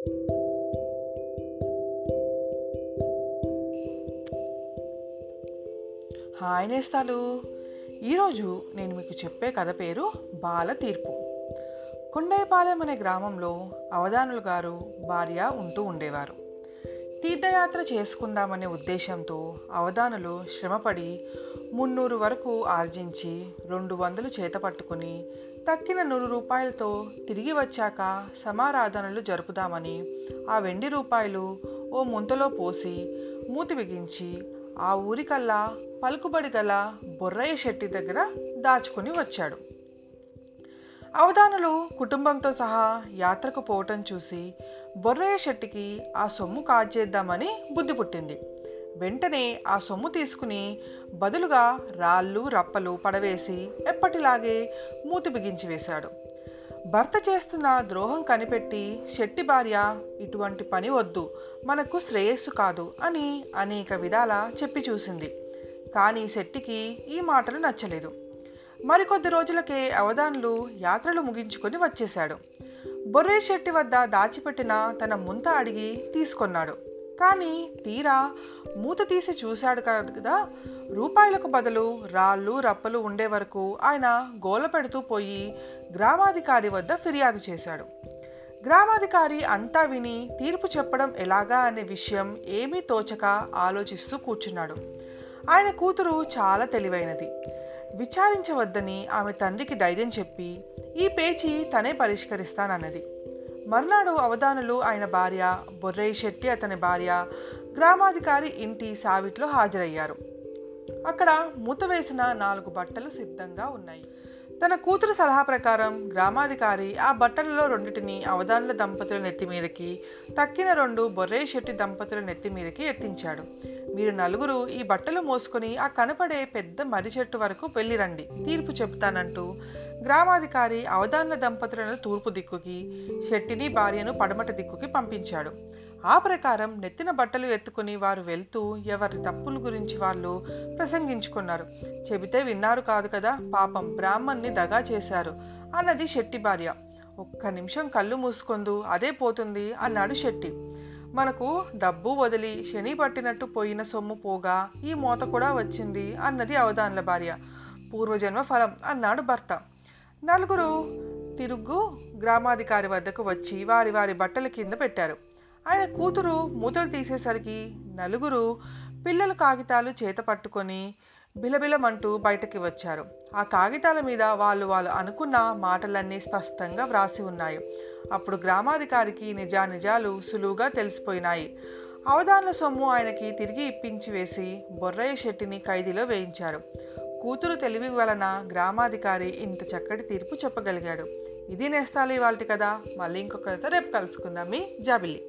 Hi నేస్తాలు. ఈరోజు నేను మీకు చెప్పే కథ పేరు బాల తీర్పు. కొండైపాలెం అనే గ్రామంలో అవధానులు గారు భార్య ఉంటూ ఉండేవారు. తీర్థయాత్ర చేసుకుందామనే ఉద్దేశంతో అవధానులు శ్రమపడి మున్నూరు వరకు ఆర్జించి రెండు వందలు చేత పట్టుకుని తక్కిన నూరు రూపాయలతో తిరిగి వచ్చాక సమారాధనలు జరుపుదామని ఆ వెండి రూపాయలు ఓ ముంతలో పోసి మూతి బిగించి ఆ ఊరికల్లా పలుకుబడి గల బొర్రయ్య శెట్టి దగ్గర దాచుకుని వచ్చాడు. అవధానులు కుటుంబంతో సహా యాత్రకు పోవటం చూసి బొర్రయ్య శెట్టికి ఆ సొమ్ము కాజేద్దామని బుద్ధి పుట్టింది. వెంటనే ఆ సొమ్ము తీసుకుని బదులుగా రాళ్ళు రప్పలు పడవేసి ఎప్పటిలాగే మూతి బిగించి వేశాడు. భర్త చేస్తున్న ద్రోహం కనిపెట్టి శెట్టి భార్య ఇటువంటి పని వద్దు మనకు శ్రేయస్సు కాదు అని అనేక విధాల చెప్పి చూసింది. కానీ శెట్టికి ఈ మాటలు నచ్చలేదు. మరికొద్ది రోజులకే అవధాన్లు యాత్రలు ముగించుకొని వచ్చేశాడు. బొర్రే శెట్టి వద్ద దాచిపెట్టిన తన ముంత అడిగి తీసుకొన్నాడు. కానీ తీరా మూత తీసి చూశాడు కదా రూపాయలకు బదులు రాళ్ళు రప్పలు ఉండే వరకు ఆయన గోల పెడుతూ పోయి గ్రామాధికారి వద్ద ఫిర్యాదు చేశాడు. గ్రామాధికారి అంతా విని తీర్పు చెప్పడం ఎలాగా అనే విషయం ఏమీ తోచక ఆలోచిస్తూ కూర్చున్నాడు. ఆయన కూతురు చాలా తెలివైనది. విచారించవద్దని ఆమె తండ్రికి ధైర్యం చెప్పి ఈ పేచీ తనే పరిష్కరిస్తానన్నది. మర్నాడు అవధానులు ఆయన భార్య బొర్రయ్య శెట్టి అతని భార్య గ్రామాధికారి ఇంటి సావిట్లో హాజరయ్యారు. అక్కడ మూత వేసిన నాలుగు బట్టలు సిద్ధంగా ఉన్నాయి. తన కూతురు సలహా ప్రకారం గ్రామాధికారి ఆ బట్టలలో రెండింటిని అవధానుల దంపతుల నెత్తి మీదకి తక్కిన రెండు బొర్రే శెట్టి దంపతుల నెత్తి మీదకి ఎత్తించాడు. మీరు నలుగురు ఈ బట్టలు మోసుకొని ఆ కనపడే పెద్ద మర్రి చెట్టు వరకు వెళ్ళిరండి. తీర్పు చెప్తానంటూ గ్రామాధికారి అవధానుల దంపతులను తూర్పు దిక్కుకి శెట్టిని భార్యను పడమట దిక్కుకి పంపించాడు. ఆ ప్రకారం నెత్తిన బట్టలు ఎత్తుకుని వారు వెళ్తూ ఎవరి తప్పుల గురించి వాళ్ళు ప్రసంగించుకున్నారు. చెబితే విన్నారు కాదు కదా పాపం బ్రాహ్మణ్ణి దగా చేశారు అన్నది శెట్టి భార్య. ఒక్క నిమిషం కళ్ళు మూసుకొందు అదే పోతుంది అన్నాడు శెట్టి. మనకు డబ్బు వదిలి శని పట్టినట్టు పోయిన సొమ్ము పోగా ఈ మూత కూడా వచ్చింది అన్నది అవధానుల భార్య. పూర్వజన్మ ఫలం అన్నాడు భర్త. నలుగురు తిరుగు గ్రామాధికారి వద్దకు వచ్చి వారి వారి బట్టల కింద పెట్టారు. ఆయన కూతురు మూతలు తీసేసరికి నలుగురు పిల్లల కాగితాలు చేత పట్టుకొని బిలబిలమంటూ బయటకి వచ్చారు. ఆ కాగితాల మీద వాళ్ళు వాళ్ళు అనుకున్న మాటలన్నీ స్పష్టంగా వ్రాసి ఉన్నాయి. అప్పుడు గ్రామాధికారికి నిజానిజాలు సులువుగా తెలిసిపోయినాయి. అవధానుల సొమ్ము ఆయనకి తిరిగి ఇప్పించి వేసి బొర్రయ్య శెట్టిని ఖైదీలో వేయించారు. కూతురు తెలివి వలన గ్రామాధికారి ఇంత చక్కటి తీర్పు చెప్పగలిగాడు. ఇది నేస్తాలు ఇవాళ కదా మళ్ళీ ఇంకొక రేపు కలుసుకుందాం మీ జాబిల్లి.